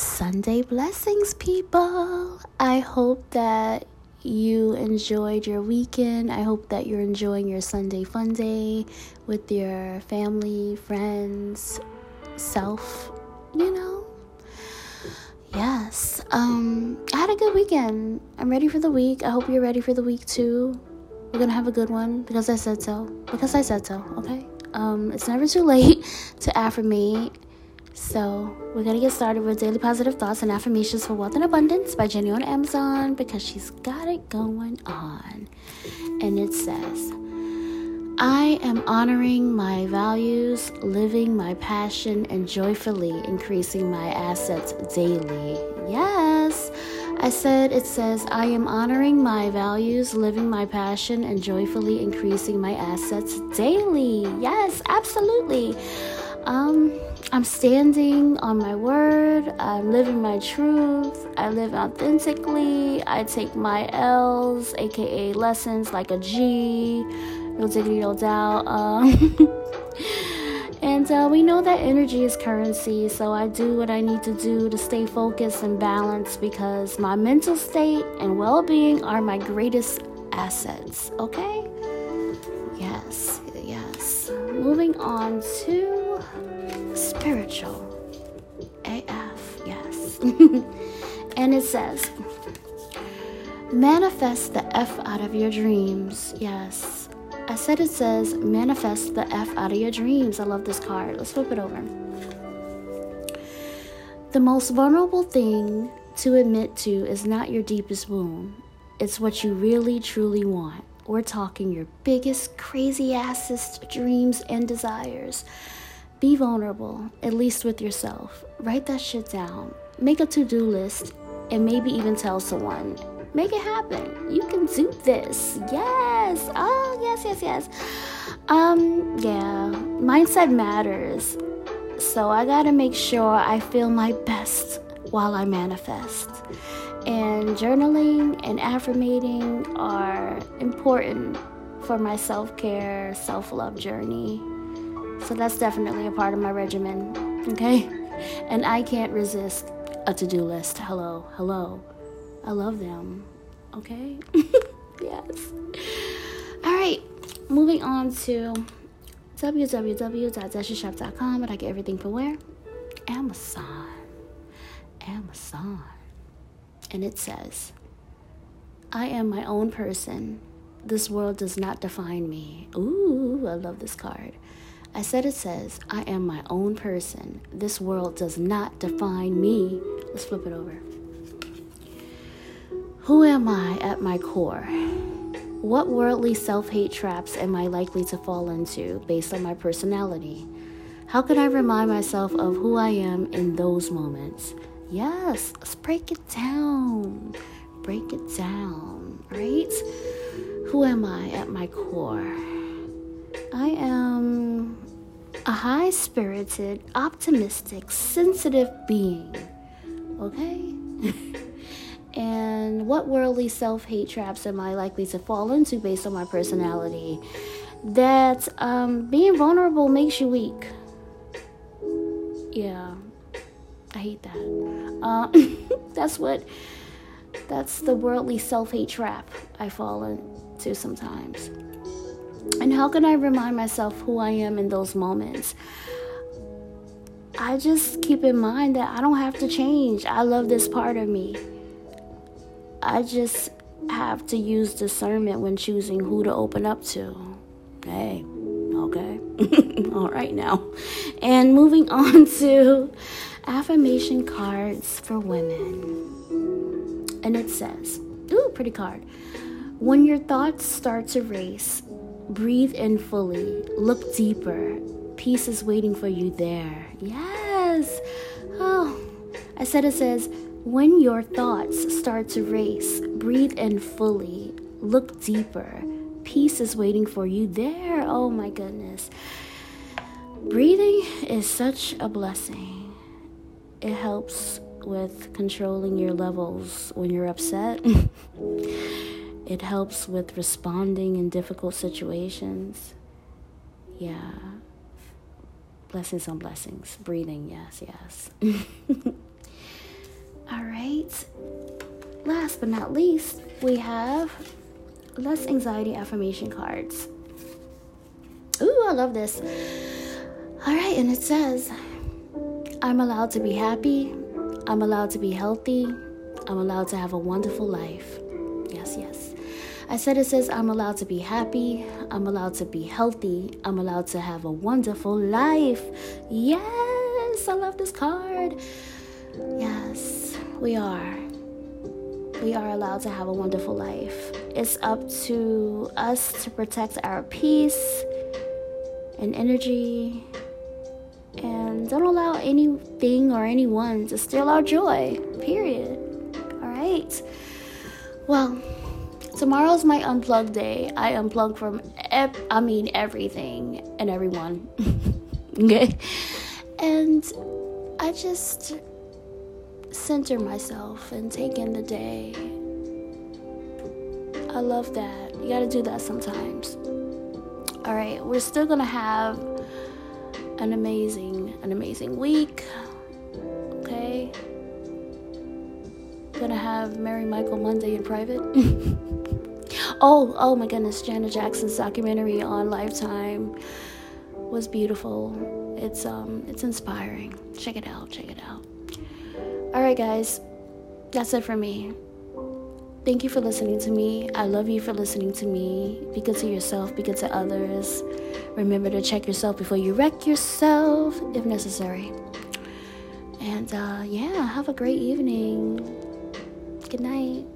Sunday blessings, people. I hope that you enjoyed your weekend. I hope that you're enjoying your Sunday fun day with your family, friends, self, you know. Yes. Um I had a good weekend. I'm ready for the week. I hope you're ready for the week too. We're going to have a good one because I said so. Because I said so, okay? Um it's never too late to affirmate so, we're gonna get started with daily positive thoughts and affirmations for wealth and abundance by Jenny on Amazon because she's got it going on. And it says, I am honoring my values, living my passion, and joyfully increasing my assets daily. Yes, I said it says, I am honoring my values, living my passion, and joyfully increasing my assets daily. Yes, absolutely. Um, I'm standing on my word. I'm living my truth. I live authentically. I take my L's, aka lessons, like a G. No diggity, no doubt. Um, and uh, we know that energy is currency, so I do what I need to do to stay focused and balanced because my mental state and well being are my greatest assets, okay? Yes, yes. Moving on to spiritual. AF, yes. and it says, manifest the F out of your dreams. Yes. I said it says, manifest the F out of your dreams. I love this card. Let's flip it over. The most vulnerable thing to admit to is not your deepest wound, it's what you really truly want. We're talking your biggest, crazy assest dreams and desires. Be vulnerable, at least with yourself. Write that shit down. Make a to do list and maybe even tell someone. Make it happen. You can do this. Yes. Oh, yes, yes, yes. Um, yeah. Mindset matters. So I gotta make sure I feel my best while I manifest. And journaling and affirmating are important for my self care, self love journey. So that's definitely a part of my regimen, okay? And I can't resist a to do list. Hello, hello. I love them, okay? yes. All right, moving on to www.zeshashop.com, and I get everything from where? Amazon. Amazon. And it says, I am my own person. This world does not define me. Ooh, I love this card. I said it says, I am my own person. This world does not define me. Let's flip it over. Who am I at my core? What worldly self hate traps am I likely to fall into based on my personality? How can I remind myself of who I am in those moments? Yes, let's break it down. Break it down, right? Who am I at my core? I am a high spirited, optimistic, sensitive being. Okay? and what worldly self hate traps am I likely to fall into based on my personality? That um, being vulnerable makes you weak. Yeah, I hate that. Uh, that's what, that's the worldly self hate trap I fall into sometimes. And how can I remind myself who I am in those moments? I just keep in mind that I don't have to change. I love this part of me. I just have to use discernment when choosing who to open up to. Hey, okay. All right now. And moving on to affirmation cards for women. And it says, ooh, pretty card. When your thoughts start to race, Breathe in fully. Look deeper. Peace is waiting for you there. Yes. Oh, I said it says, when your thoughts start to race, breathe in fully. Look deeper. Peace is waiting for you there. Oh my goodness. Breathing is such a blessing. It helps with controlling your levels when you're upset. It helps with responding in difficult situations. Yeah. Blessings on blessings. Breathing, yes, yes. All right. Last but not least, we have less anxiety affirmation cards. Ooh, I love this. All right, and it says, I'm allowed to be happy. I'm allowed to be healthy. I'm allowed to have a wonderful life. I said it says, I'm allowed to be happy. I'm allowed to be healthy. I'm allowed to have a wonderful life. Yes, I love this card. Yes, we are. We are allowed to have a wonderful life. It's up to us to protect our peace and energy and don't allow anything or anyone to steal our joy. Period. All right. Well, tomorrow's my unplug day. I unplug from ev- I mean everything and everyone. okay? And I just center myself and take in the day. I love that. You got to do that sometimes. All right, we're still to have an amazing an amazing week. Okay? Gonna have Mary Michael Monday in private. oh, oh my goodness, Janet Jackson's documentary on Lifetime was beautiful. It's um it's inspiring. Check it out, check it out. Alright guys, that's it for me. Thank you for listening to me. I love you for listening to me. Be good to yourself, be good to others. Remember to check yourself before you wreck yourself if necessary. And uh, yeah, have a great evening. Good night.